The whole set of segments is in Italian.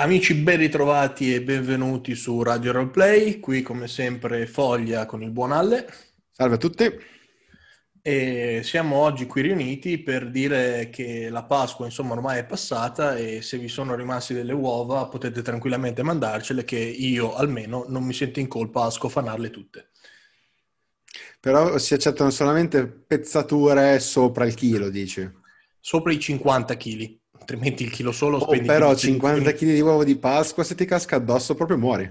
Amici ben ritrovati e benvenuti su Radio Roleplay, qui come sempre Foglia con il buon Alle. Salve a tutti. E siamo oggi qui riuniti per dire che la Pasqua insomma ormai è passata e se vi sono rimasti delle uova potete tranquillamente mandarcele che io almeno non mi sento in colpa a scofanarle tutte. Però si accettano solamente pezzature sopra il chilo, dici? Sopra i 50 kg altrimenti il chilo solo oh, però 50 kg di uovo di Pasqua, se ti casca addosso proprio muori.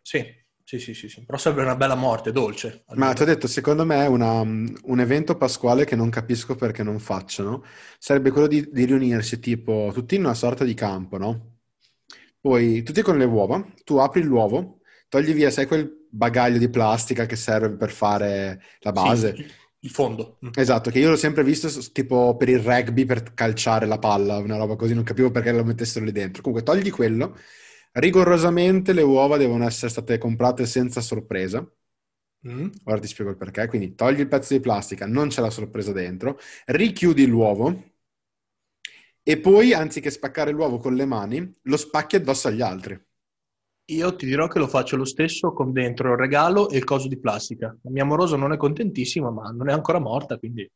Sì, sì, sì, sì, sì. però serve una bella morte, dolce. Almeno. Ma ti ho detto, secondo me una, un evento pasquale che non capisco perché non facciano sarebbe quello di, di riunirsi tipo tutti in una sorta di campo, no? Poi tutti con le uova, tu apri l'uovo, togli via, sai quel bagaglio di plastica che serve per fare la base? Sì il fondo. Mm. Esatto, che io l'ho sempre visto tipo per il rugby, per calciare la palla, una roba così, non capivo perché lo mettessero lì dentro. Comunque togli quello, rigorosamente le uova devono essere state comprate senza sorpresa. Mm. Ora ti spiego il perché. Quindi togli il pezzo di plastica, non c'è la sorpresa dentro, richiudi l'uovo e poi, anziché spaccare l'uovo con le mani, lo spacchi addosso agli altri. Io ti dirò che lo faccio lo stesso con dentro il regalo e il coso di plastica. La mia amorosa non è contentissima, ma non è ancora morta, quindi...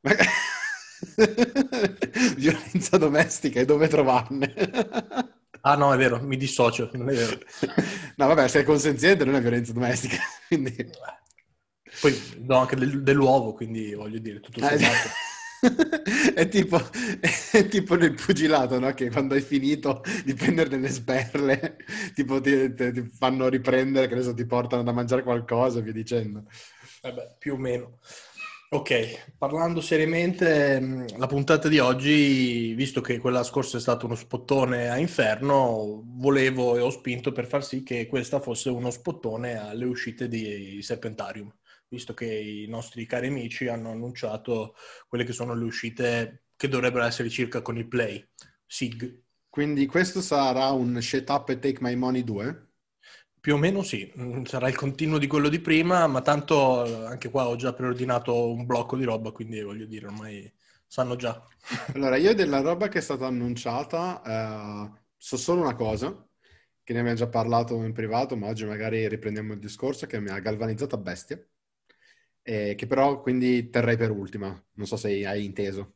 Violenza domestica e dove trovarne? ah no, è vero, mi dissocio, non è vero. no, vabbè, sei consenziente non è violenza domestica, quindi... Poi do anche del, dell'uovo, quindi voglio dire, tutto sommato. è, tipo, è tipo nel pugilato, no? Che quando hai finito di prendere delle sberle, tipo ti, ti, ti fanno riprendere, che adesso ti portano da mangiare qualcosa e via dicendo. Vabbè, più o meno. Ok, parlando seriamente, mm, la puntata di oggi, visto che quella scorsa è stata uno spottone a Inferno, volevo e ho spinto per far sì che questa fosse uno spottone alle uscite di Serpentarium visto che i nostri cari amici hanno annunciato quelle che sono le uscite che dovrebbero essere circa con il Play, SIG. Quindi questo sarà un Shut Up e Take My Money 2? Più o meno sì, mm, sarà il continuo di quello di prima, ma tanto anche qua ho già preordinato un blocco di roba, quindi voglio dire, ormai sanno già. Allora, io della roba che è stata annunciata eh, so solo una cosa, che ne abbiamo già parlato in privato, ma oggi magari riprendiamo il discorso, che mi ha galvanizzato a bestia eh, che però quindi terrei per ultima. Non so se hai inteso.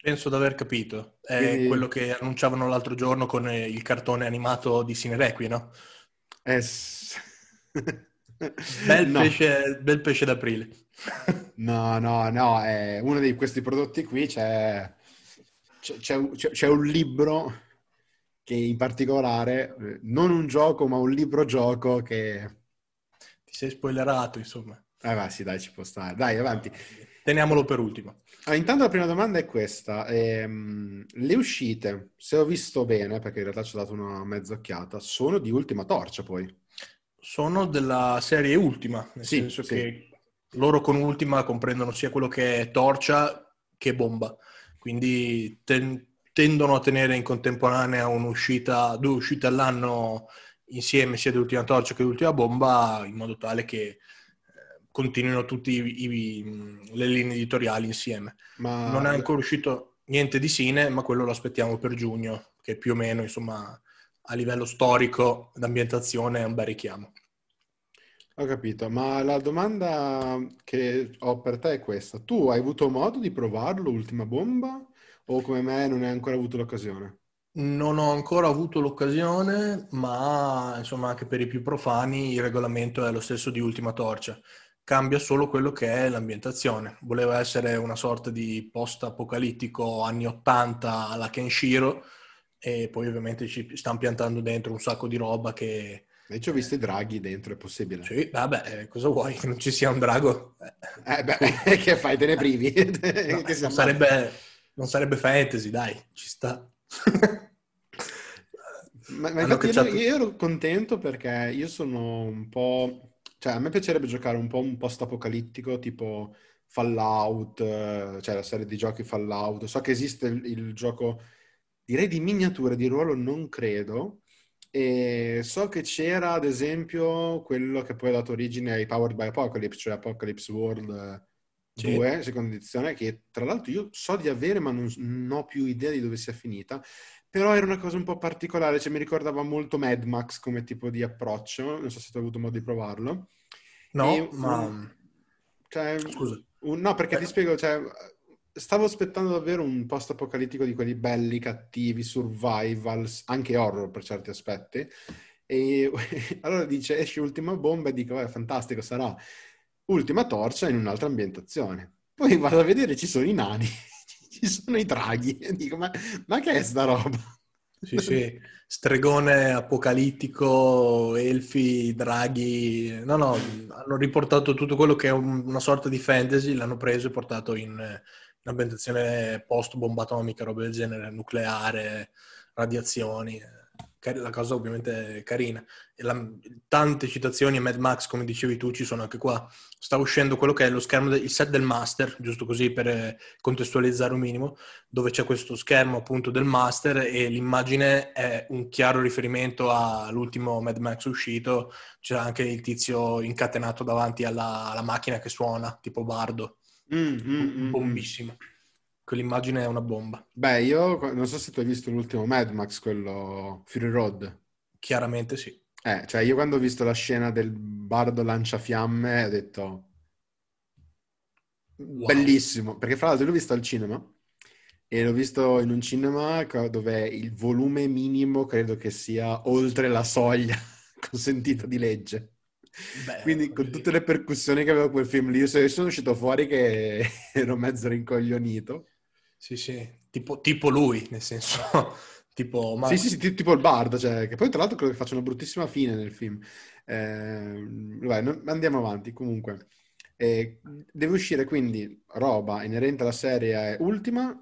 Penso di aver capito. È Quindi... quello che annunciavano l'altro giorno con eh, il cartone animato di Cinerequi, no? Eh... bel, no. pesce, bel pesce d'aprile. no, no, no. È uno di questi prodotti qui c'è, c'è, c'è, c'è un libro che in particolare, eh, non un gioco, ma un libro gioco che... Ti sei spoilerato, insomma. Eh beh, sì, dai, ci può stare. Dai, avanti. Teniamolo per ultimo. Ah, intanto la prima domanda è questa. Ehm, le uscite, se ho visto bene, perché in realtà ci ho dato una mezza occhiata, sono di Ultima Torcia poi? Sono della serie Ultima, nel sì, senso sì. che loro con Ultima comprendono sia quello che è Torcia che Bomba. Quindi ten- tendono a tenere in contemporanea un'uscita, due uscite all'anno insieme, sia di Ultima Torcia che di Ultima Bomba, in modo tale che continuino tutte le linee editoriali insieme. Ma... Non è ancora uscito niente di Sine, ma quello lo aspettiamo per giugno, che più o meno, insomma, a livello storico d'ambientazione è un bel richiamo. Ho capito, ma la domanda che ho per te è questa. Tu hai avuto modo di provarlo, Ultima Bomba, o come me non hai ancora avuto l'occasione? Non ho ancora avuto l'occasione, ma insomma anche per i più profani il regolamento è lo stesso di Ultima Torcia cambia solo quello che è l'ambientazione. Voleva essere una sorta di post-apocalittico anni 80 alla Kenshiro e poi ovviamente ci stanno piantando dentro un sacco di roba che... E ci ho visto i draghi dentro, è possibile? Sì, vabbè, eh, cosa vuoi? Che non ci sia un drago? Eh beh, che fai? Te ne privi? no, non, sarebbe, non, sarebbe, fantasy, dai, ci sta. ma, ma infatti io, io ero contento perché io sono un po' Cioè, a me piacerebbe giocare un po' un post-apocalittico, tipo Fallout, eh, cioè la serie di giochi Fallout. So che esiste il, il gioco, direi di miniature, di ruolo non credo. E so che c'era, ad esempio, quello che poi ha dato origine ai Powered by Apocalypse, cioè Apocalypse World 2, sì. seconda edizione, che tra l'altro io so di avere, ma non, non ho più idea di dove sia finita Però era una cosa un po' particolare, cioè mi ricordava molto Mad Max come tipo di approccio, non so se tu hai avuto modo di provarlo. No, e, ma... Cioè, Scusa. Un, no, perché eh. ti spiego, cioè, stavo aspettando davvero un post-apocalittico di quelli belli, cattivi, survivals, anche horror per certi aspetti. E allora dice, esce Ultima Bomba e dico, è fantastico, sarà Ultima Torcia in un'altra ambientazione. Poi vado a vedere, ci sono i nani, ci sono i draghi, e dico, ma, ma che è sta roba? Sì, sì, stregone apocalittico, elfi, draghi. No, no, hanno riportato tutto quello che è una sorta di fantasy, l'hanno preso e portato in, in ambientazione post-bomba atomica, roba del genere, nucleare, radiazioni la cosa ovviamente è carina. La, tante citazioni a Mad Max, come dicevi tu, ci sono anche qua. Sta uscendo quello che è lo schermo, del, il set del master, giusto così per eh, contestualizzare un minimo, dove c'è questo schermo appunto del master e l'immagine è un chiaro riferimento all'ultimo Mad Max uscito. C'è anche il tizio incatenato davanti alla, alla macchina che suona, tipo bardo. Mm, mm, mm, mm. Quell'immagine è una bomba. Beh, io non so se tu hai visto l'ultimo Mad Max, quello Fury Road. Chiaramente sì. Eh, cioè io quando ho visto la scena del bardo lanciafiamme ho detto wow. bellissimo, perché fra l'altro l'ho visto al cinema e l'ho visto in un cinema dove il volume minimo credo che sia oltre la soglia consentita di legge. Beh, Quindi con tutte le percussioni che aveva quel film lì, io sono uscito fuori che ero mezzo rincoglionito. Sì, sì, tipo, tipo lui, nel senso... tipo, ma... Sì, sì, sì, tipo il bardo, cioè, che poi tra l'altro credo che faccia una bruttissima fine nel film. Eh, vabbè, andiamo avanti, comunque. Eh, deve uscire quindi roba inerente alla serie Ultima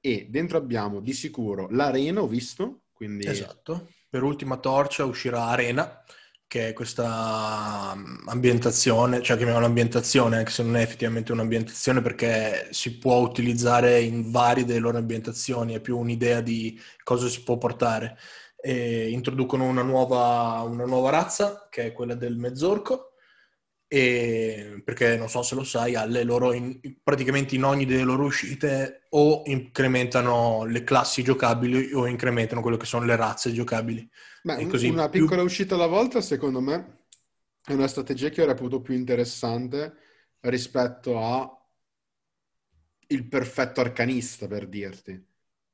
e dentro abbiamo di sicuro l'Arena, ho visto, quindi... Esatto, per Ultima Torcia uscirà Arena, che è questa mm, ambientazione, cioè chiamiamola ambientazione, anche se non è effettivamente un'ambientazione perché si può utilizzare in varie delle loro ambientazioni, è più un'idea di cosa si può portare. E introducono una nuova, una nuova razza, che è quella del mezzorco, e perché non so se lo sai, alle loro in, praticamente in ogni delle loro uscite o incrementano le classi giocabili o incrementano quello che sono le razze giocabili. Beh, così, una piccola più... uscita alla volta, secondo me, è una strategia che reputo più interessante rispetto a il perfetto arcanista, per dirti.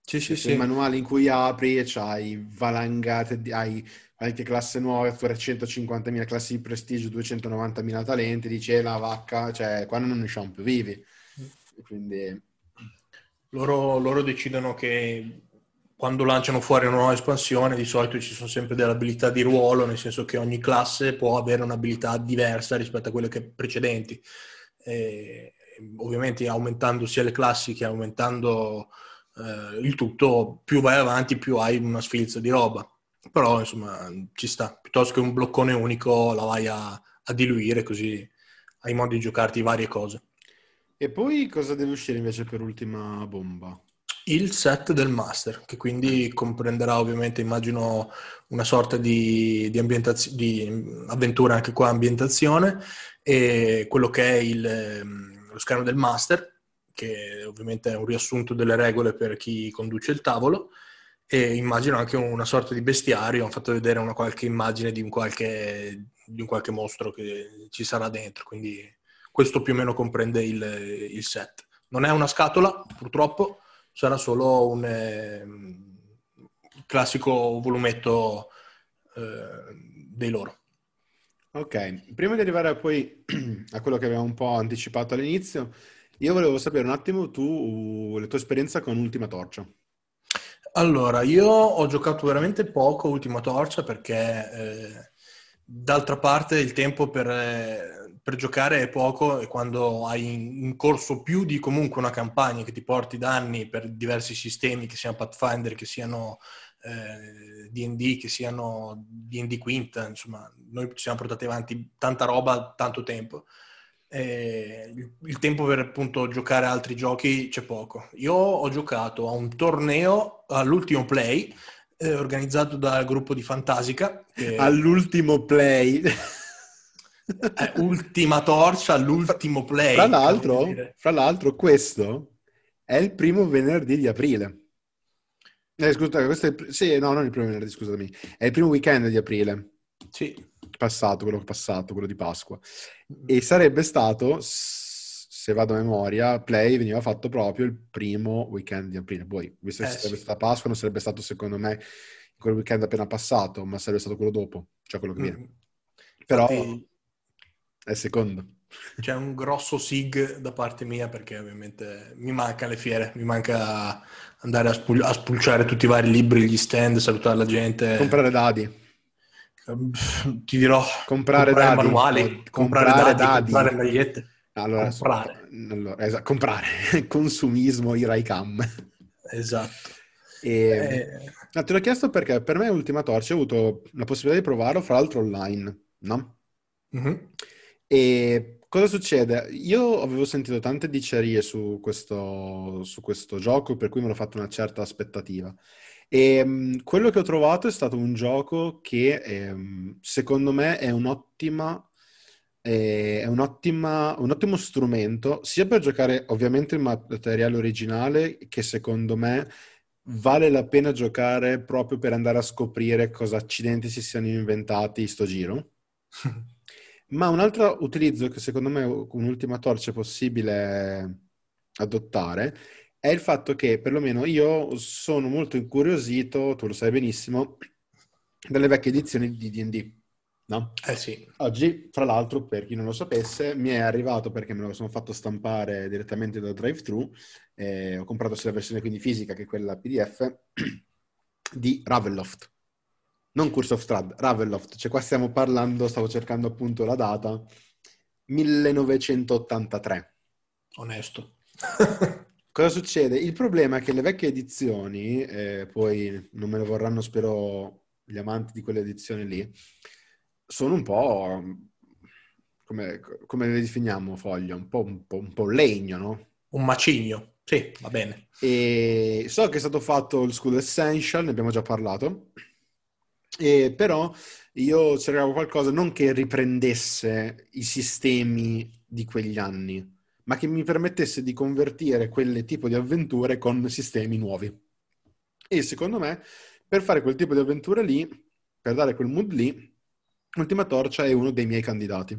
Sì, sì, sì. Il manuale in cui apri e c'hai valangate, hai anche classe nuova, 350.000 classi di prestigio, 290.000 talenti, dice eh, la vacca, cioè qua non usciamo più vivi. Quindi... Loro, loro decidono che quando lanciano fuori una nuova espansione di solito ci sono sempre delle abilità di ruolo, nel senso che ogni classe può avere un'abilità diversa rispetto a quelle che precedenti. E, ovviamente aumentando sia le classi che aumentando eh, il tutto, più vai avanti più hai una sfilza di roba. Però insomma ci sta, piuttosto che un bloccone unico la vai a, a diluire così hai modo di giocarti varie cose. E poi cosa deve uscire invece per ultima bomba? il set del master, che quindi comprenderà ovviamente, immagino, una sorta di, di, ambientaz- di avventura anche qua, ambientazione, e quello che è il, ehm, lo schermo del master, che ovviamente è un riassunto delle regole per chi conduce il tavolo, e immagino anche una sorta di bestiario, hanno fatto vedere una qualche immagine di un qualche, di un qualche mostro che ci sarà dentro, quindi questo più o meno comprende il, il set. Non è una scatola, purtroppo, sarà solo un eh, classico volumetto eh, dei loro. Ok, prima di arrivare poi a quello che avevamo un po' anticipato all'inizio, io volevo sapere un attimo tu, la tua esperienza con Ultima Torcia. Allora, io ho giocato veramente poco Ultima Torcia perché eh, d'altra parte il tempo per, eh, per giocare è poco e quando hai in corso più di comunque una campagna che ti porti danni per diversi sistemi, che siano Pathfinder, che siano eh, D&D, che siano D&D Quinta, insomma, noi ci siamo portati avanti tanta roba, tanto tempo. Eh, il, il, tempo per appunto giocare altri giochi c'è poco. Io ho giocato a un torneo all'ultimo play eh, organizzato dal gruppo di Fantasica. Che... All'ultimo play. Eh, ultima torcia, l'ultimo play. Fra l'altro, fra l'altro, questo è il primo venerdì di aprile. Eh, scusa, questo è il, sì, no, non il primo venerdì, scusami. È il primo weekend di aprile. Sì. Passato, quello passato, quello di Pasqua. E sarebbe stato, se vado a memoria, Play veniva fatto proprio il primo weekend di aprile. Poi, visto che eh, sarebbe sì. stata Pasqua, non sarebbe stato secondo me quel weekend appena passato, ma sarebbe stato quello dopo, cioè quello che viene. Mm. Però Infatti, è secondo. C'è un grosso sig da parte mia perché ovviamente mi manca le fiere, mi manca andare a, spul- a spulciare tutti i vari libri, gli stand, salutare la gente. Comprare dadi. Ti dirò comprare, comprare dadi, manuali, comprare, comprare dadi, dadi, comprare magliette. Allora, comprare. Allora, esatto, comprare. Consumismo Iraicam. Esatto. E... Eh... No, te l'ho chiesto perché per me Ultima Torch ho avuto la possibilità di provarlo, fra l'altro online, no? Mm-hmm. E cosa succede? Io avevo sentito tante dicerie su questo, su questo gioco, per cui me l'ho fatto una certa aspettativa. E um, quello che ho trovato è stato un gioco che um, secondo me è un'ottima è un, ottima, un ottimo strumento sia per giocare ovviamente il materiale originale che secondo me vale la pena giocare proprio per andare a scoprire cosa accidenti si siano inventati sto giro. Ma un altro utilizzo che secondo me un'ultima torcia è possibile adottare è il fatto che perlomeno io sono molto incuriosito, tu lo sai benissimo, dalle vecchie edizioni di D&D. No? Eh sì. Oggi, fra l'altro, per chi non lo sapesse, mi è arrivato perché me lo sono fatto stampare direttamente da drive-thru. Eh, ho comprato sia la versione quindi fisica che quella PDF di Ravenloft non Curse of Strad, Ravenloft, cioè qua stiamo parlando, stavo cercando appunto la data, 1983. Onesto. Cosa succede? Il problema è che le vecchie edizioni, eh, poi non me ne vorranno spero gli amanti di quelle edizioni lì, sono un po', come, come le definiamo foglia, un po', un, po', un po' legno, no? Un macigno, sì, va bene. E so che è stato fatto il School Essential, ne abbiamo già parlato, e però io cercavo qualcosa non che riprendesse i sistemi di quegli anni, ma che mi permettesse di convertire quel tipo di avventure con sistemi nuovi. E secondo me, per fare quel tipo di avventure lì, per dare quel mood lì, Ultima Torcia è uno dei miei candidati.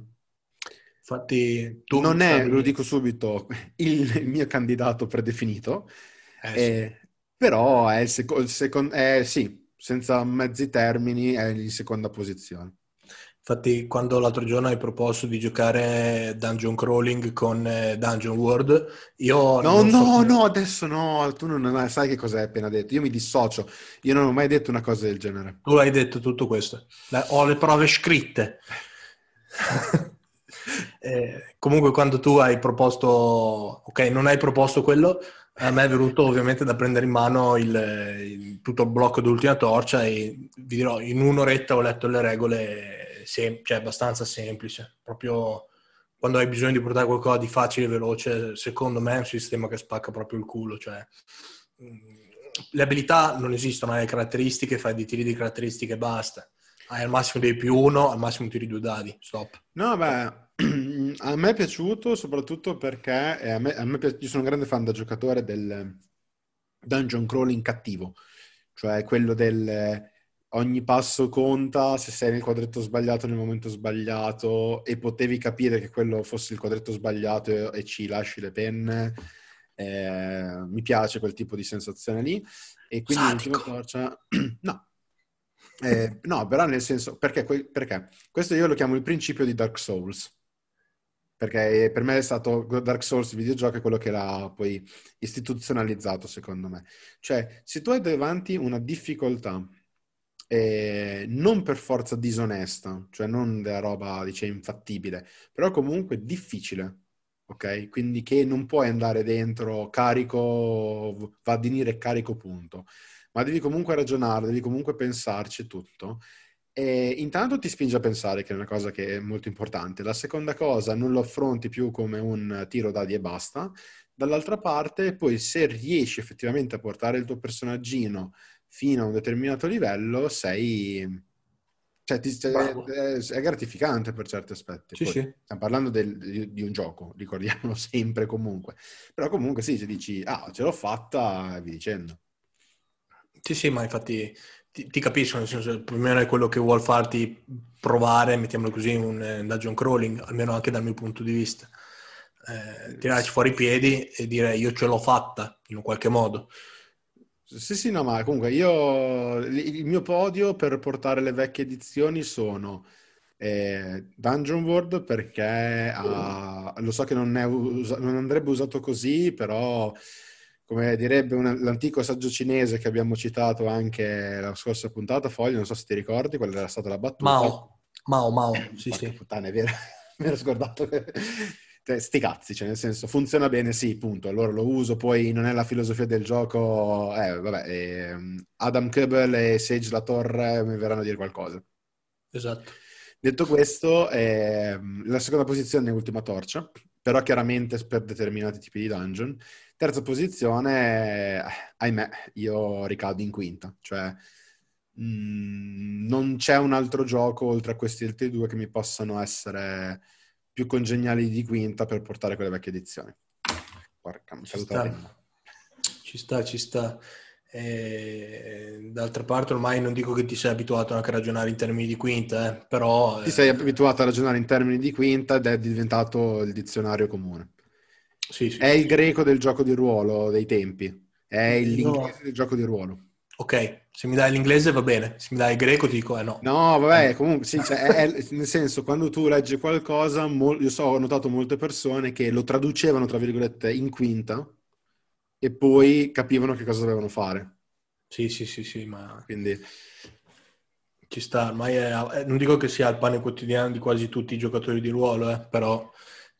Infatti, tu non è, lo dico subito, il, mio candidato predefinito, eh, eh, sì. però è il secondo, seco- eh, sì, senza mezzi termini è in seconda posizione. Infatti, quando l'altro giorno hai proposto di giocare Dungeon Crawling con eh, Dungeon World, io... No, no, so no, adesso no, tu non sai che cosa hai appena detto. Io mi dissocio, io non ho mai detto una cosa del genere. Tu hai detto tutto questo. Ho le prove scritte. eh, comunque, quando tu hai proposto... Ok, non hai proposto quello, a me è venuto ovviamente da prendere in mano il, il, tutto il blocco d'ultima torcia e vi dirò, in un'oretta ho letto le regole, sem- cioè abbastanza semplice. Proprio quando hai bisogno di portare qualcosa di facile e veloce, secondo me è un sistema che spacca proprio il culo. Cioè, mm, le abilità non esistono, hai le caratteristiche, fai dei tiri di caratteristiche e basta. Hai al massimo dei più uno, al massimo tiri due dadi, stop. No, beh, a me è piaciuto soprattutto perché a me, a me pi- io sono un grande fan da giocatore del dungeon crawling cattivo, cioè quello del ogni passo conta se sei nel quadretto sbagliato nel momento sbagliato e potevi capire che quello fosse il quadretto sbagliato e ci lasci le penne. Eh, mi piace quel tipo di sensazione lì. E quindi l'ultima torcia... no. Eh, no, però nel senso... Perché, perché? Questo io lo chiamo il principio di Dark Souls perché per me è stato Dark Souls il videogioco è quello che l'ha poi istituzionalizzato secondo me. Cioè, se tu hai davanti una difficoltà eh, non per forza disonesta, cioè non della roba, dice, infattibile, però comunque difficile, ok? Quindi che non puoi andare dentro carico, va a dire carico punto, ma devi comunque ragionare, devi comunque pensarci tutto. E intanto ti spinge a pensare che è una cosa che è molto importante. La seconda cosa, non lo affronti più come un tiro dadi e basta. Dall'altra parte, poi se riesci effettivamente a portare il tuo personaggino fino a un determinato livello, sei... Cioè, ti, cioè, è, è, gratificante per certi aspetti. Sì, poi, sì. Stiamo parlando del, di, di, un gioco, ricordiamolo sempre comunque. Però comunque sì, se dici, ah, ce l'ho fatta, e vi dicendo. Sì, sì, ma infatti ti, ti capisco, nel senso, più o meno è quello che vuol farti provare, mettiamolo così, un eh, dungeon crawling, almeno anche dal mio punto di vista. Eh, tirarci fuori i piedi e dire io ce l'ho fatta in un qualche modo. Sì, sì, no, ma comunque io il mio podio per portare le vecchie edizioni sono eh, Dungeon World perché ha, lo so che non, usa, non, andrebbe usato così, però come direbbe un, l'antico saggio cinese che abbiamo citato anche la scorsa puntata, Foglia, non so se ti ricordi, quella era stata la battuta. Mao, Mao, Mao, sì, sì. Puttana, è vero, mi ero scordato. Cioè, sti cazzi, cioè nel senso, funziona bene, sì, punto. Allora lo uso, poi non è la filosofia del gioco. Eh, vabbè, eh, Adam Kebel e Sage La Torre mi verranno a dire qualcosa. Esatto. Detto questo, eh, la seconda posizione è Ultima Torcia, però chiaramente per determinati tipi di dungeon. Terza posizione, eh, ahimè, io ricado in quinta, cioè mh, mm, non c'è un altro gioco oltre a questi altri due che mi possano essere più congeniali di quinta per portare quelle vecchie edizioni. Porca, ci sta. ci sta, ci sta. E, d'altra parte ormai non dico che ti sei abituato anche a ragionare in termini di quinta, eh, però... Ti sei eh, abituato a ragionare in termini di quinta ed è diventato il dizionario comune. Sì, sì, è sì. il greco del gioco di ruolo dei tempi, è l'inglese no. del gioco di ruolo. Ok, se mi dai l'inglese va bene, se mi dai il greco ti dico eh no. No, vabbè, eh. comunque sì, cioè, è, è, nel senso, quando tu leggi qualcosa, mol, io so, ho notato molte persone che lo traducevano, tra virgolette, in quinta e poi capivano che cosa dovevano fare. Sì, sì, sì, sì, ma... Quindi... Ci sta, ormai è, non dico che sia il pane quotidiano di quasi tutti i giocatori di ruolo, eh, però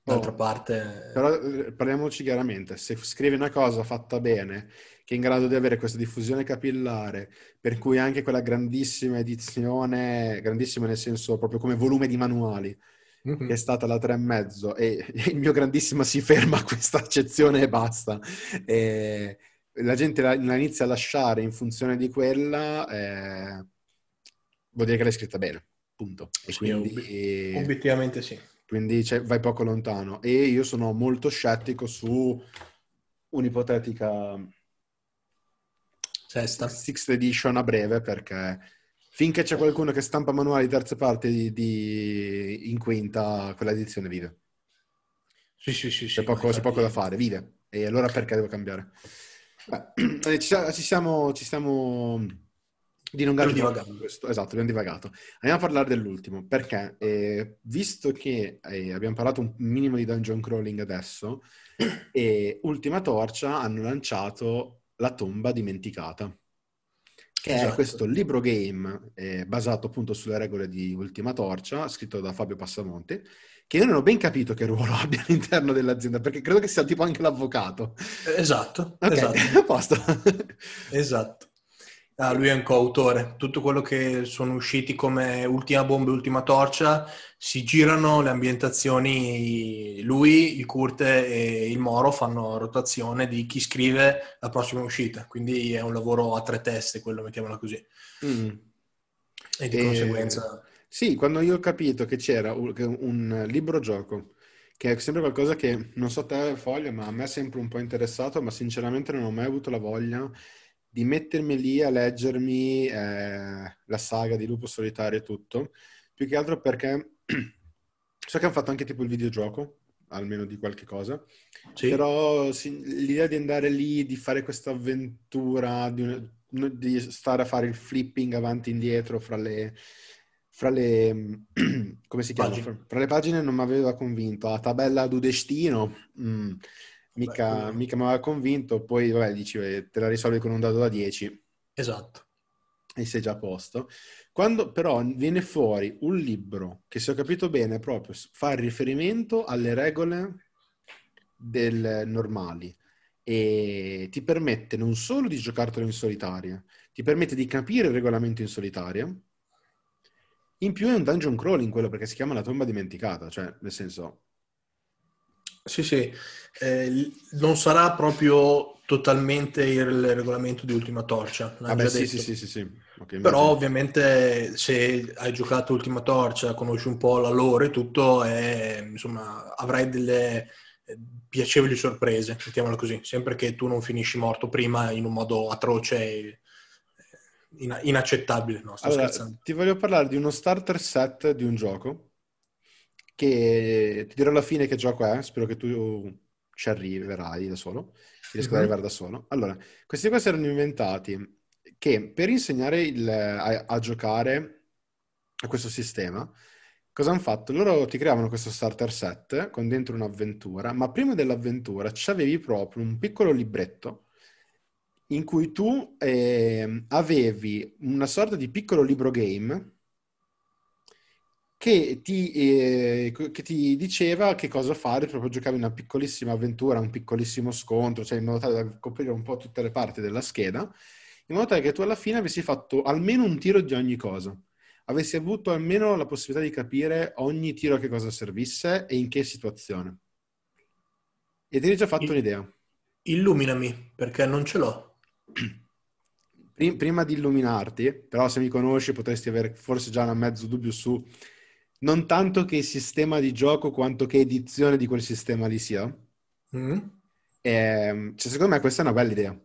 d'altra oh, parte... Però eh, parliamoci chiaramente, se scrivi una cosa fatta bene che è in grado di avere questa diffusione capillare, per cui anche quella grandissima edizione, grandissima nel senso proprio come volume di manuali, mm-hmm. che è stata la 3,5, e, e il mio grandissima si ferma a questa accezione e basta. E la gente la, la, inizia a lasciare in funzione di quella, eh, vuol dire che l'hai scritta bene, punto. E sì, quindi, ob- obiettivamente sì. Quindi cioè, vai poco lontano. E io sono molto scettico su un'ipotetica Sesta. Sixth Edition a breve perché finché c'è qualcuno che stampa manuali di terze parti di, di, in quinta, quella edizione vive. Sì, sì, sì. C'è, sì, poco, c'è poco, da fare, vive. E allora perché devo cambiare? Beh, ci, ci, siamo, ci stiamo dilungando divagato. questo. Esatto, abbiamo divagato. Andiamo a parlare dell'ultimo, perché eh, visto che eh, abbiamo parlato un minimo di dungeon crawling adesso, e Ultima Torcia hanno lanciato la tomba dimenticata, che esatto. è questo libro game eh, basato appunto sulle regole di Ultima Torcia, scritto da Fabio Passamonte, che io non ho ben capito che ruolo abbia all'interno dell'azienda, perché credo che sia tipo anche l'avvocato. Esatto, okay, esatto. a posto. esatto. Ah, lui è un coautore. Tutto quello che sono usciti come Ultima Bomba e Ultima Torcia si girano le ambientazioni. Lui, il Curte e il Moro fanno rotazione di chi scrive la prossima uscita. Quindi è un lavoro a tre teste, quello mettiamola così. Mm. E di e... conseguenza. Sì, quando io ho capito che c'era un, un libro gioco che è sempre qualcosa che non so te foglia, ma a me è sempre un po' interessato, ma sinceramente non ho mai avuto la voglia di mettermi lì a leggermi eh, la saga di Lupo Solitario e tutto, più che altro perché so che hanno fatto anche tipo il videogioco, almeno di qualche cosa, sì. però sì, l'idea di andare lì, di fare questa avventura, di, di, stare a fare il flipping avanti e indietro fra le... Fra le come si chiama? Fra, fra, le pagine non mi aveva convinto. La tabella du destino, mm, mica, mica mi aveva convinto, poi vabbè, dici, te la risolvi con un dado da 10. Esatto. E sei già a posto. Quando però viene fuori un libro che, se ho capito bene, proprio fa riferimento alle regole del normali e ti permette non solo di giocartelo in solitaria, ti permette di capire il regolamento in solitaria, in più è un dungeon crawling quello perché si chiama la tomba dimenticata, cioè nel senso sì, sì, eh, non sarà proprio totalmente il regolamento di Ultima Torcia. Ah sì, sì, sì, sì, sì. Okay, Però ovviamente se hai giocato Ultima Torcia, conosci un po' la lore e tutto, e, insomma, avrai delle eh, piacevoli sorprese, mettiamola così, sempre che tu non finisci morto prima in un modo atroce e in- inaccettabile. No, sto allora. Ti voglio parlare di uno starter set di un gioco che ti dirò alla fine che gioco è, spero che tu ci arriverai da solo, riesco mm-hmm. ad arrivare da solo. Allora, questi qua si erano inventati che per insegnare il, a, a giocare a questo sistema, cosa hanno fatto? Loro ti creavano questo starter set con dentro un'avventura, ma prima dell'avventura avevi proprio un piccolo libretto in cui tu eh, avevi una sorta di piccolo libro game che ti, eh, che ti, diceva che cosa fare, proprio giocavi una piccolissima avventura, un piccolissimo scontro, cioè in modo tale da coprire un po' tutte le parti della scheda, in modo tale che tu alla fine avessi fatto almeno un tiro di ogni cosa, avessi avuto almeno la possibilità di capire ogni tiro a che cosa servisse e in che situazione. E ti hai già fatto Il... un'idea. Illuminami, perché non ce l'ho. Prima di illuminarti, però se mi conosci potresti avere forse già un mezzo dubbio su non tanto che sistema di gioco quanto che edizione di quel sistema lì sia. Mm. E, ehm, cioè, secondo me questa è una bella idea.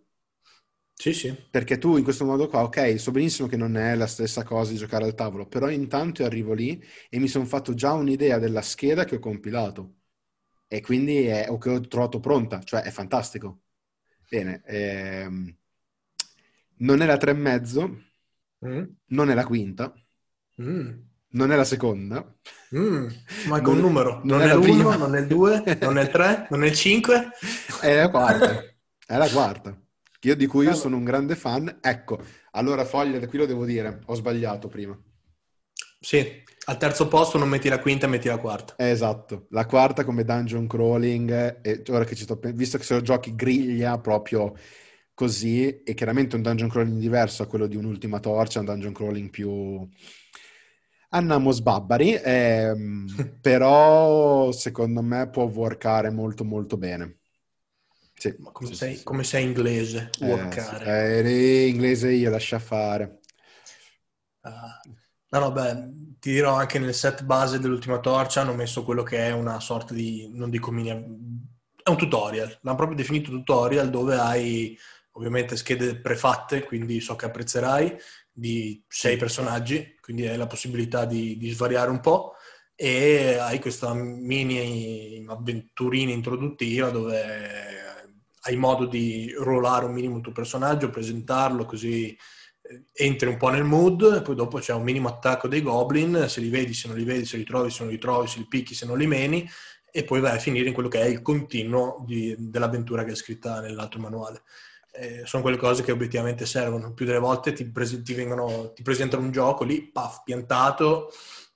Sì, sì. Perché tu in questo modo qua, ok, so benissimo che non è la stessa cosa di giocare al tavolo, però intanto arrivo lì e mi sono fatto già un'idea della scheda che ho compilato e quindi è, o che ho trovato pronta, cioè è fantastico. Bene, ehm, non è la tre e mezzo, mm. non è la quinta, mm non è la seconda. Mm, ma con un numero. Non, non è, è l'uno, non è il due, non è il tre, non è il cinque. È la quarta. È la quarta. Io di cui io sono un grande fan. Ecco, allora Foglia, qui lo devo dire, ho sbagliato prima. Sì, al terzo posto non metti la quinta, metti la quarta. Esatto, la quarta come dungeon crawling, e ora che ci sto visto che se lo giochi griglia proprio così, e chiaramente un dungeon crawling diverso a quello di un'ultima torcia, un dungeon crawling più Andiamo sbabbari, ehm, però secondo me può workare molto molto bene. Sì, come, sì, sei, sì. come, sei, inglese, eh, workare. Eh, inglese io, lascia fare. Uh, no, no, beh, ti dirò anche nel set base dell'ultima torcia hanno messo quello che è una sorta di, non dico mini, è un tutorial, l'hanno proprio definito tutorial dove hai ovviamente schede prefatte, quindi so che apprezzerai, di sei personaggi, quindi hai la possibilità di, di svariare un po' e hai questa mini avventurina introduttiva dove hai modo di rollare un minimo il tuo personaggio, presentarlo così eh, entri un po' nel mood poi dopo c'è un minimo attacco dei goblin, se li vedi, se non li vedi, se li trovi, se non li trovi, se li picchi, se non li meni e poi vai a finire in quello che è il continuo di, dell'avventura che è scritta nell'altro manuale eh, sono quelle cose che obiettivamente servono. Più delle volte ti, pres- ti, vengono, ti presentano un gioco lì, paf, piantato,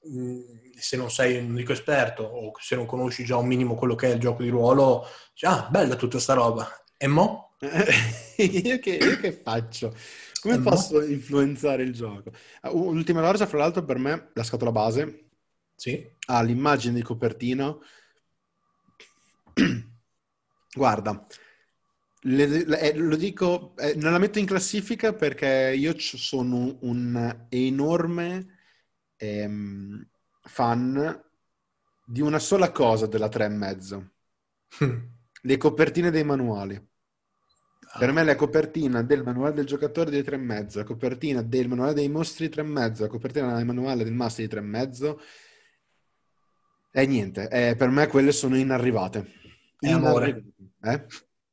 mh, mm, se non sei un unico esperto o se non conosci già un minimo quello che è il gioco di ruolo, dici, ah, bella tutta sta roba. E mo? io, che, io, che, faccio? Come e posso mo? influenzare il gioco? Uh, L'ultima Lorgia, fra l'altro, per me, la scatola base, sì. ha l'immagine di copertina. Guarda, le, le, eh, lo dico, eh, non la metto in classifica perché io sono un enorme ehm, fan di una sola cosa della 3,5. Le copertine dei manuali. Ah. Per me la copertina del manuale del giocatore di 3,5, la copertina del manuale dei mostri di 3,5, la copertina del manuale del master di 3,5 è niente. Eh, per me quelle sono inarrivate. È amore. Eh?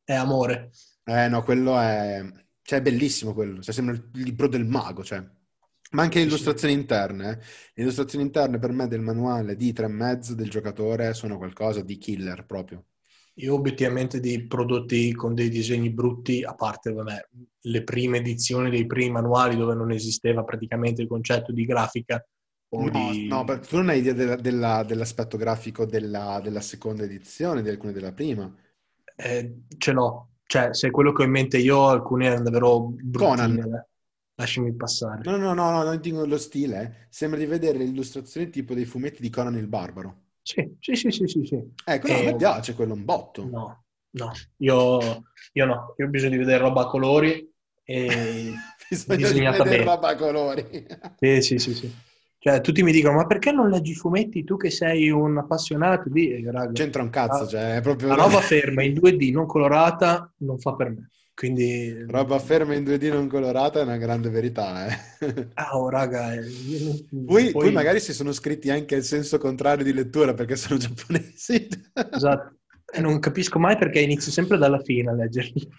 È amore. Eh no, quello è... Cioè, è bellissimo quello. Cioè, sembra il libro del mago, cioè. Ma anche le illustrazioni interne. Eh. Le illustrazioni interne per me del manuale di tre e mezzo del giocatore sono qualcosa di killer proprio. Io obiettivamente di prodotti con dei disegni brutti, a parte vabbè, le prime edizioni dei primi manuali dove non esisteva praticamente il concetto di grafica. No, di... no, tu non hai idea della, della, dell'aspetto grafico della, della seconda edizione, di alcune della prima eh, ce l'ho. Cioè, se quello che ho in mente io, alcuni erano davvero. Conan. Eh. Lasciami passare. No, no, no, no, non dico lo stile. Eh. Sembra di vedere le illustrazioni tipo dei fumetti di Conan il Barbaro. Sì, sì, sì, sì, sì. sì. Ecco, no, e... a me piace quello un botto. No, no, io, io no. Io ho bisogno di vedere roba a colori e bisogna di vedere bene. roba a colori. sì, sì, sì, sì. Cioè, tutti mi dicono, ma perché non leggi i fumetti tu che sei un appassionato di... Raga, C'entra un cazzo, ah, cioè, è proprio... La roba ferma in 2D, non colorata, non fa per me. Quindi... Roba ferma in 2D non colorata è una grande verità, eh. Ah, oh, raga. Eh, poi, poi... poi, magari si sono scritti anche il senso contrario di lettura perché sono giapponesi. Esatto. E non capisco mai perché inizio sempre dalla fine a leggerli.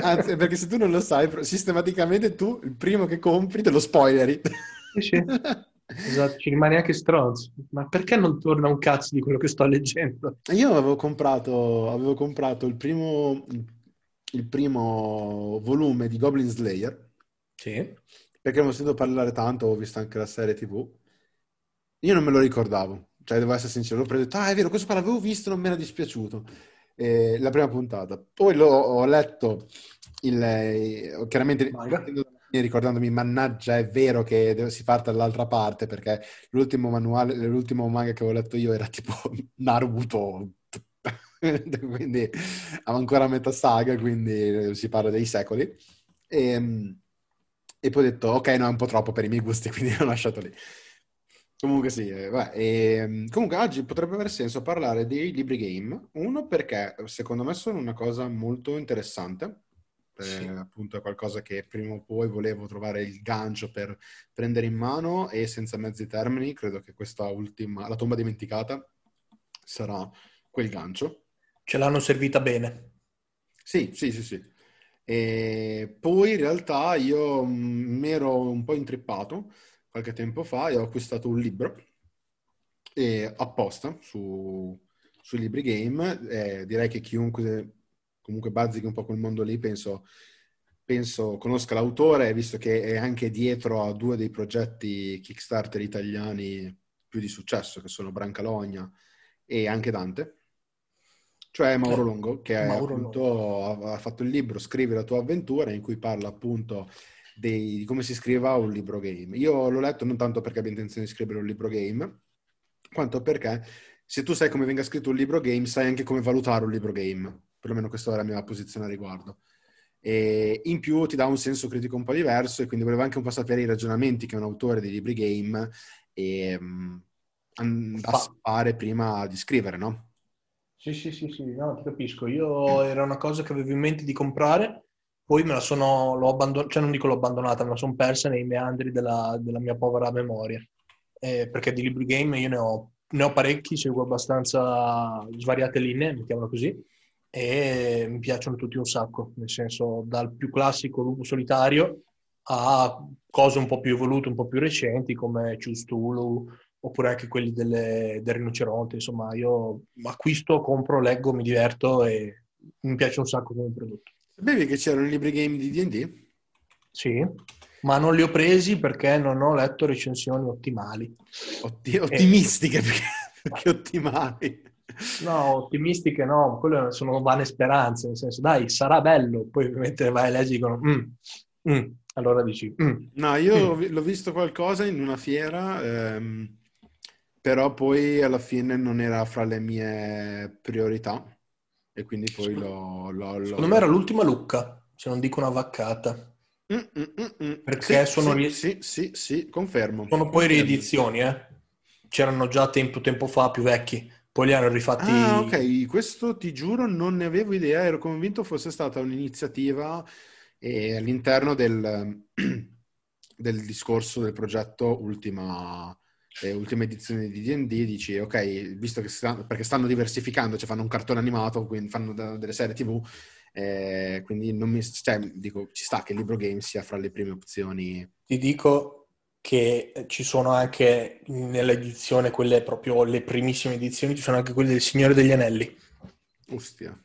Anzi, perché se tu non lo sai, sistematicamente tu, il primo che compri, te lo spoileri. Sì, sì. Esatto, ci rimane anche stronzo. Ma perché non torna un cazzo di quello che sto leggendo? Io avevo comprato, avevo comprato il primo il primo volume di Goblin Slayer. Sì. Perché avevo sentito parlare tanto, ho visto anche la serie TV. Io non me lo ricordavo, cioè devo essere sincero, l'ho preso, ah è vero, questo qua l'avevo visto, non mi era dispiaciuto. Eh, la prima puntata. Poi l'ho, ho letto il, eh, chiaramente ricordandomi, mannaggia, è vero che si parte dall'altra parte perché l'ultimo manuale, l'ultimo manga che avevo letto io era tipo Naruto quindi avevo ancora metà saga, quindi si parla dei secoli. E, ehm, e, poi ho detto, ok, no, è un po' troppo per i miei gusti, quindi l'ho lasciato lì. Comunque sì, eh, beh, e, ehm, comunque oggi potrebbe aver senso parlare dei libri game, uno perché secondo me sono una cosa molto interessante, eh, sì. appunto è qualcosa che prima o poi volevo trovare il gancio per prendere in mano e senza mezzi termini, credo che questa ultima, la tomba dimenticata, sarà quel gancio ce l'hanno servita bene. Sì, sì, sì, sì. E poi in realtà io mm, mi ero un po' intrippato qualche tempo fa e ho acquistato un libro e apposta su, sui libri game. Eh, direi che chiunque comunque bazzichi un po' quel mondo lì, penso, penso conosca l'autore, visto che è anche dietro a due dei progetti Kickstarter italiani più di successo, che sono Brancalogna e anche Dante cioè Mauro eh, Longo, che appunto Longo. ha fatto il libro Scrivi la tua avventura, in cui parla appunto dei, di come si scriva un libro game. Io l'ho letto non tanto perché abbia intenzione di scrivere un libro game, quanto perché se tu sai come venga scritto un libro game, sai anche come valutare un libro game. Perlomeno questa è la mia posizione a riguardo. E in più ti dà un senso critico un po' diverso e quindi volevo anche un po' sapere i ragionamenti che un autore dei libri game e, um, andasse a fare prima di scrivere, no? Sì, sì, sì, sì, no, ti capisco. Io era una cosa che avevo in mente di comprare, poi me la sono, l'ho abbandonata, cioè non dico l'ho abbandonata, me la sono persa nei meandri della, della mia povera memoria. Eh, perché di libri game io ne ho, ne ho parecchi, seguo abbastanza svariate linee, mettiamola così, e mi piacciono tutti un sacco, nel senso dal più classico lupo solitario a cose un po' più evolute, un po' più recenti come Choose Tulu, oppure anche quelli delle, del rinoceronte. Insomma, io acquisto, compro, leggo, mi diverto e mi piace un sacco come prodotto. Sapevi che c'erano i libri game di D&D? Sì, ma non li ho presi perché non ho letto recensioni ottimali. Otti- ottimistiche, e... perché, perché ottimali? No, ottimistiche no, quelle sono vane speranze, nel senso, dai, sarà bello, poi ovviamente vai a e dicono, mm, mm. allora dici, mm. No, io mm. l'ho visto qualcosa in una fiera, ehm, però poi alla fine non era fra le mie priorità e quindi poi l'ho... l'ho, l'ho... Secondo me era l'ultima Lucca, se non dico una vaccata. Mm, mm, mm, mm. Perché sì, sono... Sì, ri... sì, sì, sì, confermo. Sono poi riedizioni, eh? C'erano già tempo, tempo fa, più vecchi. Poi li hanno rifatti... Ah, ok. Questo, ti giuro, non ne avevo idea. Ero convinto fosse stata un'iniziativa eh, all'interno del, del discorso del progetto Ultima le ultime edizioni di D&D dici ok, visto che stanno, perché stanno diversificando, cioè fanno un cartone animato, quindi fanno delle serie tv, eh, quindi non mi, cioè, dico, ci sta che il libro game sia fra le prime opzioni. Ti dico che ci sono anche nell'edizione, quelle proprio le primissime edizioni, ci sono anche quelle del Signore degli Anelli. Ostia.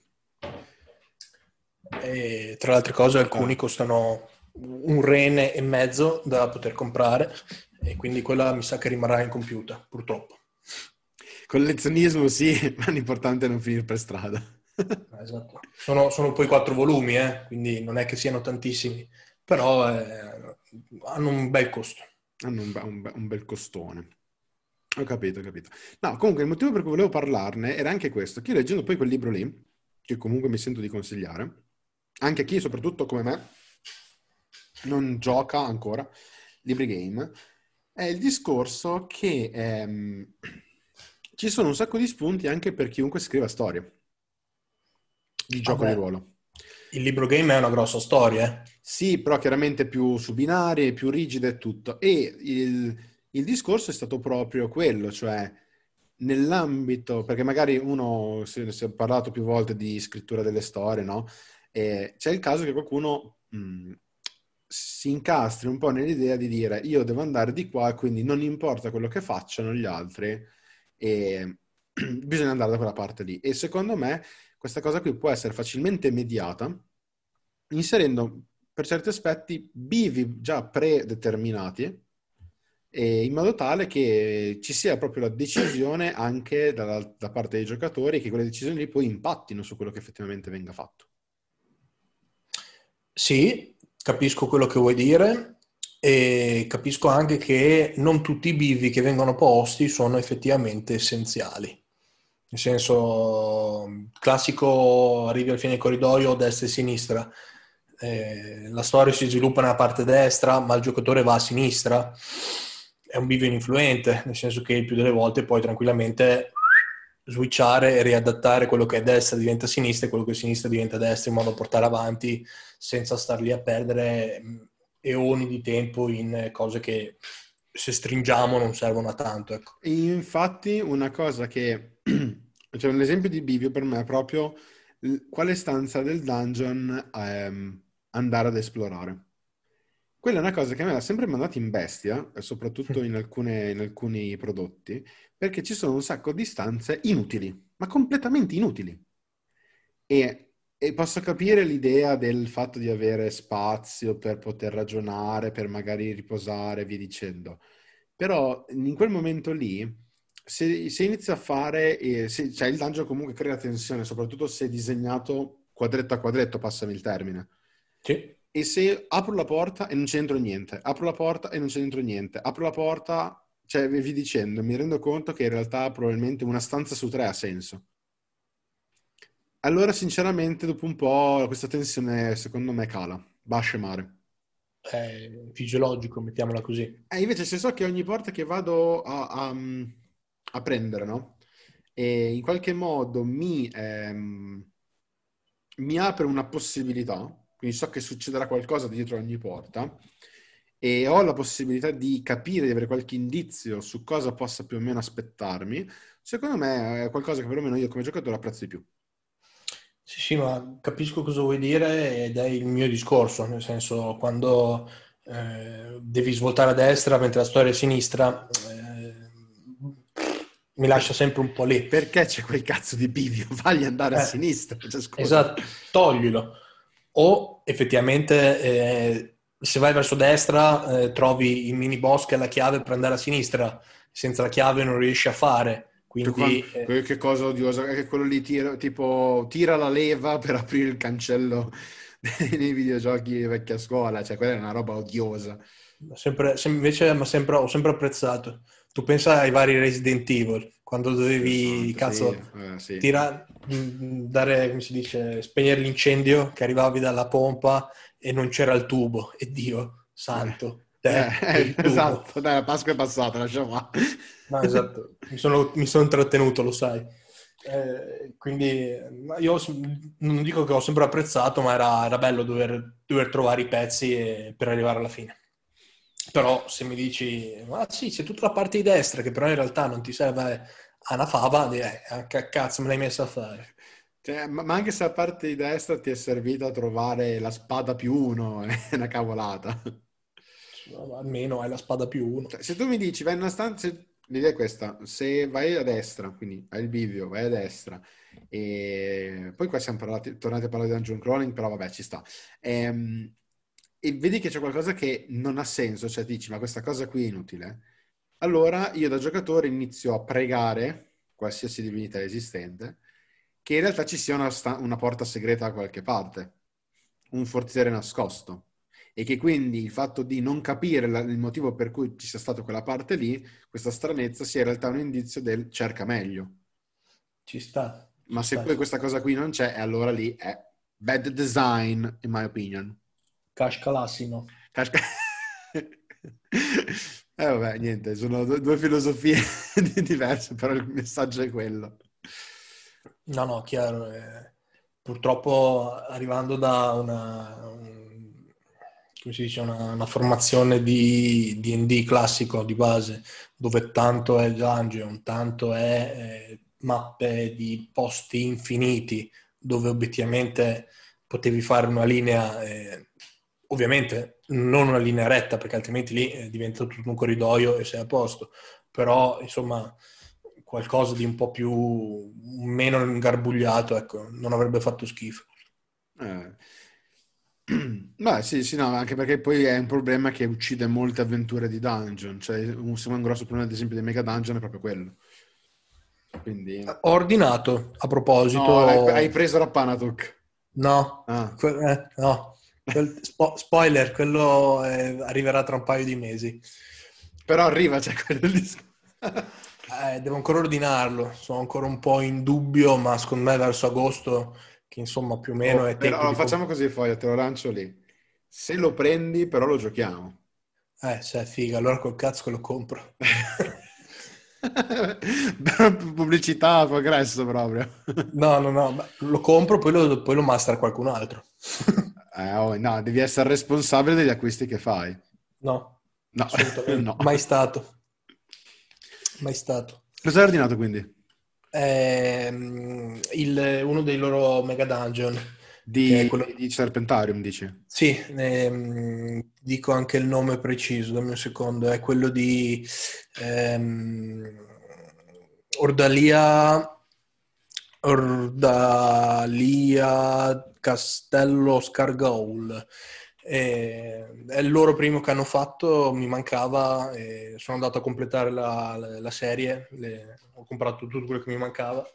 E, tra le altre cose alcuni ah. costano un rene e mezzo da poter comprare e quindi quella mi sa che rimarrà incompiuta, purtroppo. Collezionismo sì, ma l'importante è non finire per strada. esatto. Sono, sono, poi quattro volumi, eh? quindi non è che siano tantissimi, però eh, hanno un bel costo. Hanno un, un, un bel costone. Ho capito, ho capito. No, comunque il motivo per cui volevo parlarne era anche questo, che io leggendo poi quel libro lì, che comunque mi sento di consigliare, anche a chi soprattutto come me non gioca ancora libri game, è il discorso che ehm, ci sono un sacco di spunti anche per chiunque scriva storie di gioco Vabbè. di ruolo. Il libro game è una grossa storia. Eh? Sì, però chiaramente più su binari, più rigida e tutto. E il, il discorso è stato proprio quello, cioè nell'ambito, perché magari uno, si, si è parlato più volte di scrittura delle storie, no? E c'è il caso che qualcuno mh, si incastri un po' nell'idea di dire io devo andare di qua quindi non importa quello che facciano gli altri e bisogna andare da quella parte lì. E secondo me questa cosa qui può essere facilmente mediata inserendo per certi aspetti bivi già predeterminati in modo tale che ci sia proprio la decisione anche da, da parte dei giocatori che quelle decisioni lì poi impattino su quello che effettivamente venga fatto. Sì, capisco quello che vuoi dire e capisco anche che non tutti i bivi che vengono posti sono effettivamente essenziali. Nel senso, classico arrivi al fine del corridoio destra e sinistra, eh, la storia si sviluppa nella parte destra, ma il giocatore va a sinistra è un bivio influente, nel senso che più delle volte puoi tranquillamente switchare e riadattare quello che è destra diventa sinistra e quello che è sinistra diventa destra in modo da portare avanti senza star lì a perdere eoni di tempo in cose che se stringiamo non servono a tanto. Ecco. Infatti una cosa che... cioè un esempio di bivio per me è proprio quale stanza del dungeon ehm, andare ad esplorare. Quella è una cosa che mi ha sempre mandato in bestia, soprattutto in, alcune, in alcuni prodotti, perché ci sono un sacco di stanze inutili, ma completamente inutili. E, e, posso capire l'idea del fatto di avere spazio per poter ragionare, per magari riposare, via dicendo. Però in quel momento lì, se, se inizia a fare, eh, se, cioè il dungeon comunque crea tensione, soprattutto se è disegnato quadretto a quadretto, passami il termine. Sì e se apro la porta e non c'entro niente, apro la porta e non c'entro niente, apro la porta, cioè vi dicendo, mi rendo conto che in realtà probabilmente una stanza su tre ha senso. Allora, sinceramente, dopo un po' questa tensione, secondo me, cala, va a scemare. È fisiologico, mettiamola così. E eh, invece, se so che ogni porta che vado a, a, a prendere, no? E in qualche modo mi, ehm, mi apre una possibilità, quindi so che succederà qualcosa dietro ogni porta e ho la possibilità di capire, di avere qualche indizio su cosa possa più o meno aspettarmi, secondo me è qualcosa che perlomeno io come giocatore apprezzo di più. Sì, sì, ma capisco cosa vuoi dire ed è il mio discorso, nel senso quando eh, devi svoltare a destra mentre la storia è a sinistra, eh, mi lascia sempre un po' lì. Perché c'è quel cazzo di bivio? Fagli andare eh, a sinistra. Cioè, esatto, toglilo o effettivamente eh, se vai verso destra eh, trovi il mini boss è la chiave per andare a sinistra, senza la chiave non riesci a fare. Quindi, quando, eh... che cosa odiosa, che quello lì tira, tipo, tira la leva per aprire il cancello nei videogiochi vecchia scuola, cioè quella è una roba odiosa. Sempre, invece sempre, ho sempre apprezzato. Tu pensa ai vari Resident Evil, quando dovevi, cazzo, eh, sì. Tira, mm, dare, come si dice, spegnere l'incendio, che arrivavi dalla pompa e non c'era il tubo. E Dio santo. Eh, eh, esatto, dai, la Pasqua è passata, lasciamo No, esatto, mi sono, mi sono intrattenuto, lo sai. Eh, quindi io non dico che ho sempre apprezzato, ma era, era bello dover, dover, trovare i pezzi e, per arrivare alla fine. Però se mi dici, ma sì, c'è tutta la parte di destra che però in realtà non ti serve a una fava, eh, che cazzo me l'hai messa a fare? Cioè, ma anche se la parte di destra ti è servita a trovare la spada più uno, è una cavolata. No, almeno hai la spada più uno. Cioè, se tu mi dici, vai in una stanza, l'idea è questa, se vai a destra, quindi hai il bivio, vai a destra, e poi qua siamo parlati, tornati a parlare di dungeon crawling, però vabbè, ci sta. Ehm, e vedi che c'è qualcosa che non ha senso, cioè dici ma questa cosa qui è inutile, allora io da giocatore inizio a pregare qualsiasi divinità esistente che in realtà ci sia una, sta- una porta segreta da qualche parte, un forziere nascosto e che quindi il fatto di non capire la- il motivo per cui ci sia stata quella parte lì, questa stranezza sia in realtà un indizio del cerca meglio. Ci sta. Ci Ma sta. se poi questa cosa qui non c'è, allora lì è bad design, in my opinion. Cash Calassino. Cash... eh vabbè, niente, sono due, filosofie diverse, però il messaggio è quello. No, no, chiaro. Eh. purtroppo arrivando da una, come si dice, una, una formazione di D&D classico di base, dove tanto è dungeon, tanto è eh, mappe di posti infiniti, dove obiettivamente potevi fare una linea, eh, ovviamente non una linea retta, perché altrimenti lì eh, diventa tutto un corridoio e sei a posto, però insomma qualcosa di un po' più meno ingarbugliato, ecco, non avrebbe fatto schifo. Eh. Beh, sì, sì, no, anche perché poi è un problema che uccide molte avventure di dungeon. Cioè, un, un grosso problema, ad esempio, dei mega dungeon è proprio quello. Quindi... Ho ordinato, a proposito... No, hai, hai preso Rappanatok? No, ah. que- eh, no. Quel, spo- spoiler, quello eh, arriverà tra un paio di mesi. Però arriva, c'è cioè quello lì. eh, devo ancora ordinarlo, sono ancora un po' in dubbio, ma secondo me verso agosto che insomma più o meno oh, è tempo però, facciamo così Foglia, te lo lancio lì. Se lo prendi, però lo giochiamo. Eh, se è figa, allora col cazzo che lo compro. Pubblicità progresso proprio. no, no, no, lo compro, poi lo, poi lo master qualcun altro. eh, oh, no, devi essere responsabile degli acquisti che fai. No, no. no. mai stato. Mai stato. Cosa hai ordinato quindi? ehm, il, uno dei loro mega dungeon. Di, quello... di Serpentarium, dici? Sì, ehm, dico anche il nome preciso, dammi un secondo, è quello di ehm, Ordalia, Ordalia Castello Scargoul. E è il loro primo che hanno fatto, mi mancava, sono andato a completare la, la, la serie, le, ho comprato tutto quello che mi mancava.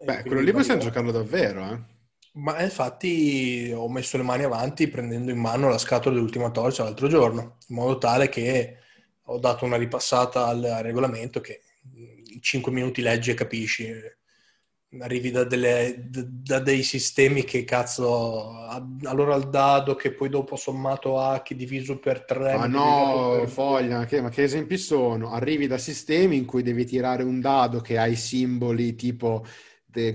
Beh, quello lì possiamo giocarlo davvero, eh? Ma infatti ho messo le mani avanti prendendo in mano la scatola dell'ultima torcia l'altro giorno, in modo tale che ho dato una ripassata al, al regolamento che in 5 minuti leggi e capisci arrivi da, delle, da, dei sistemi che cazzo allora il dado che poi dopo sommato A che diviso per 3 ma no per... foglia che, ma che esempi sono? Arrivi da sistemi in cui devi tirare un dado che ha i simboli tipo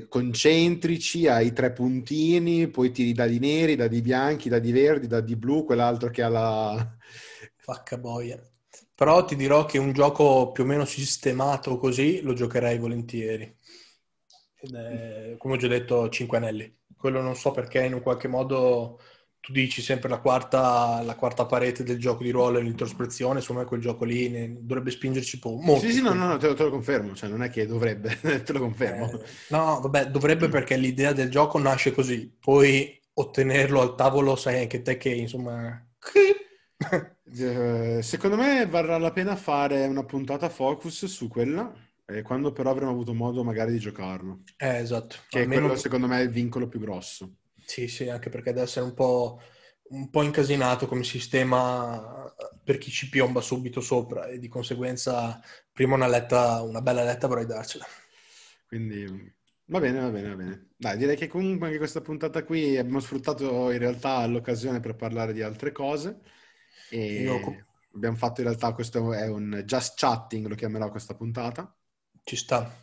concentrici hai tre puntini poi tiri dadi neri dadi bianchi dadi verdi dadi blu quell'altro che ha la facca boia. Però ti dirò che un gioco più o meno sistemato così lo giocherei volentieri è, come ho già detto, 5 anelli. Quello non so perché in un qualche modo tu dici sempre la quarta, la quarta parete del gioco di ruolo è l'introspezione, insomma quel gioco lì ne, dovrebbe spingerci po- molto. Sì, sì, no, no, no te, lo, te, lo, confermo, cioè non è che dovrebbe, te lo confermo. Eh, no, vabbè, dovrebbe perché l'idea del gioco nasce così, poi ottenerlo al tavolo sai anche te che insomma... Eh, secondo me varrà la pena fare una puntata focus su quella eh, quando però avremo avuto modo magari di giocarlo. Eh, esatto. Che Almeno... quello secondo me è il vincolo più grosso. Sì, sì, anche perché deve essere un po', un po' incasinato come sistema per chi ci piomba subito sopra e di conseguenza prima una, letta, una bella letta vorrei darcela. Quindi va bene, va bene, va bene. Dai, direi che comunque anche questa puntata qui abbiamo sfruttato in realtà l'occasione per parlare di altre cose. E Io... abbiamo fatto in realtà questo è un just chatting, lo chiamerò questa puntata. Ci sta.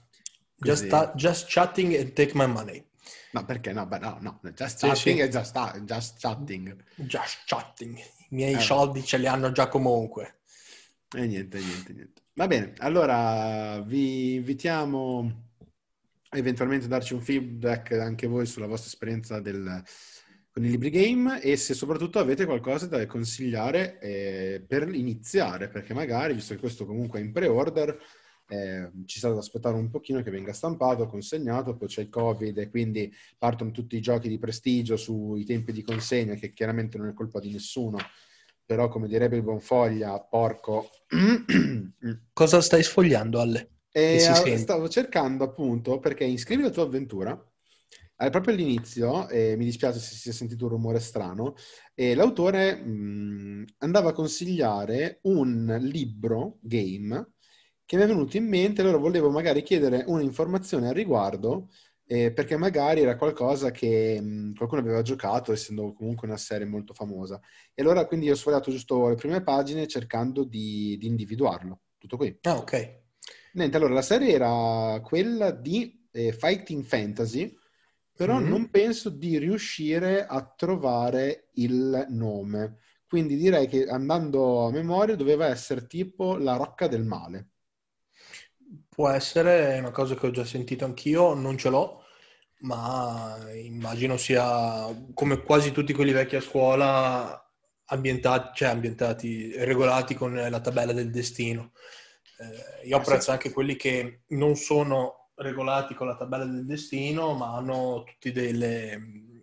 Just, ta- just, chatting and take my money. No, perché no? Beh, no, no. Just chatting sì, sì. e just, just, chatting. Just chatting. I miei eh. soldi ce li hanno già comunque. E niente, niente, niente. Va bene, allora vi invitiamo eventualmente a darci un feedback anche voi sulla vostra esperienza del, con i libri game e se soprattutto avete qualcosa da consigliare eh, per iniziare, perché magari, visto che questo comunque è in pre-order, eh, ci sta da aspettare un pochino che venga stampato, consegnato, poi c'è il Covid e quindi partono tutti i giochi di prestigio sui tempi di consegna, che chiaramente non è colpa di nessuno, però come direbbe il Bonfoglia, porco... Cosa stai sfogliando, Alle? E stavo cercando appunto, perché iscrivi la tua avventura, eh, proprio all'inizio, eh, mi dispiace se si è sentito un rumore strano, eh, l'autore mh, andava a consigliare un libro game che mi è venuto in mente, allora volevo magari chiedere un'informazione al riguardo, eh, perché magari era qualcosa che mh, qualcuno aveva giocato, essendo comunque una serie molto famosa. E allora quindi ho sfogliato giusto le prime pagine cercando di, di individuarlo. Tutto qui. Ah, ok. Niente, allora la serie era quella di eh, Fighting Fantasy, però mm-hmm. non penso di riuscire a trovare il nome. Quindi direi che andando a memoria doveva essere tipo la rocca del male. Può essere, è una cosa che ho già sentito anch'io, non ce l'ho, ma immagino sia come quasi tutti quelli vecchi a scuola ambientati, cioè ambientati, regolati con la tabella del destino. Eh, io apprezzo anche quelli che non sono regolati con la tabella del destino, ma hanno tutti delle,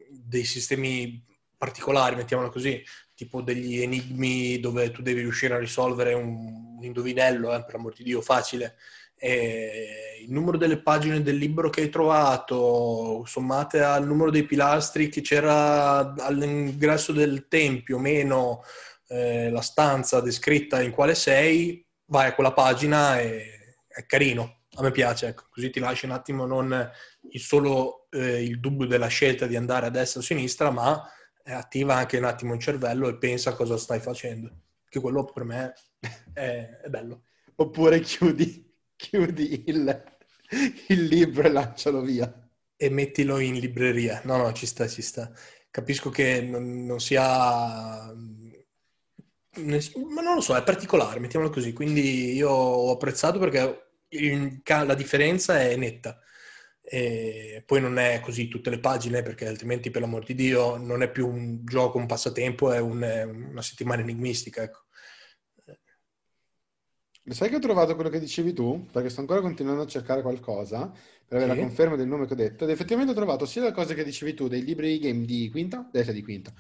dei sistemi particolari, mettiamolo così, tipo degli enigmi dove tu devi riuscire a risolvere un, un indovinello, eh, per amor di Dio, facile. E il numero delle pagine del libro che hai trovato, sommate al numero dei pilastri che c'era all'ingresso del tempio, meno eh, la stanza descritta in quale sei, vai a quella pagina e è carino. A me piace, ecco. così ti lasci un attimo non il solo eh, il dubbio della scelta di andare a destra o a sinistra, ma attiva anche un attimo il cervello e pensa a cosa stai facendo. Che quello per me è, è bello. Oppure chiudi, chiudi il, il libro e lancialo via. E mettilo in libreria. No, no, ci sta, ci sta. Capisco che non, non sia ma non lo so, è particolare, mettiamolo così. Quindi io ho apprezzato perché la differenza è netta. E poi non è così tutte le pagine, perché altrimenti, per l'amor di Dio, non è più un gioco, un passatempo, è, un, una settimana enigmistica. Ecco. Sai che ho trovato quello che dicevi tu? Perché sto ancora continuando a cercare qualcosa per avere sì. la conferma del nome che ho detto. Ed effettivamente ho trovato sia le cose che dicevi tu, dei libri game di Quinta, eh, di Quinta,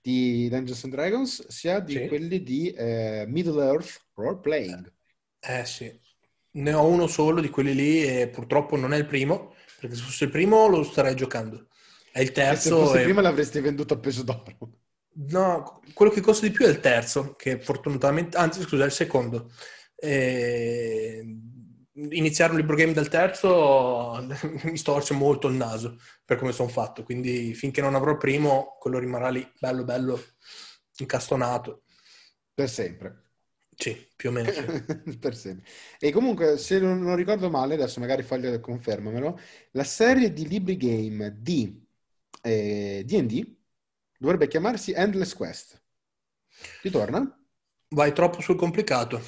di Dungeons and Dragons, sia di sì. quelli di eh, Middle Earth Role Playing. Eh sì, ne ho uno solo di quelli lì e purtroppo non è il primo, perché se fosse il primo lo starei giocando. È il terzo. Se fosse il primo l'avresti venduto a peso d'oro. No, quello che costa di più è il terzo, che fortunatamente, anzi scusa, è il secondo. E... Iniziare un libro game dal terzo mi storce molto il naso per come sono fatto. Quindi finché non avrò il primo, quello rimarrà lì bello bello incastonato. Per sempre. Sì, più o meno. Sì. per sempre. E comunque, se non, non ricordo male, adesso magari Foglia confermamelo, la serie di libri game di eh, D&D dovrebbe chiamarsi Endless Quest. Ti torna? Vai troppo sul complicato.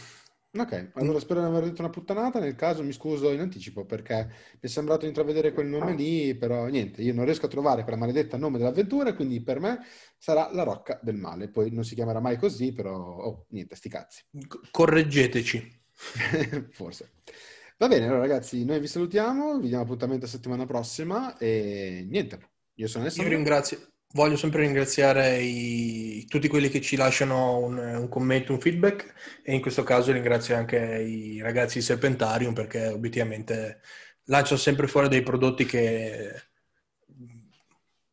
Ok, allora spero di aver detto una puttanata, nel caso mi scuso in anticipo perché mi è sembrato intravedere quel nome lì, però niente, io non riesco a trovare quella maledetta nome dell'avventura, quindi per me sarà la Rocca del Male, poi non si chiamerà mai così, però oh, niente, sti cazzi. Correggeteci. Forse. Va bene, allora ragazzi, noi vi salutiamo, vi diamo appuntamento la settimana prossima e niente, io sono Alessandro. Io ringrazio. Voglio sempre ringraziare i, tutti quelli che ci lasciano un, un, commento, un feedback e in questo caso ringrazio anche i ragazzi di Serpentarium perché obiettivamente lanciano sempre fuori dei prodotti che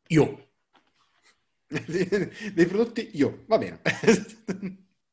io. dei prodotti io, va bene.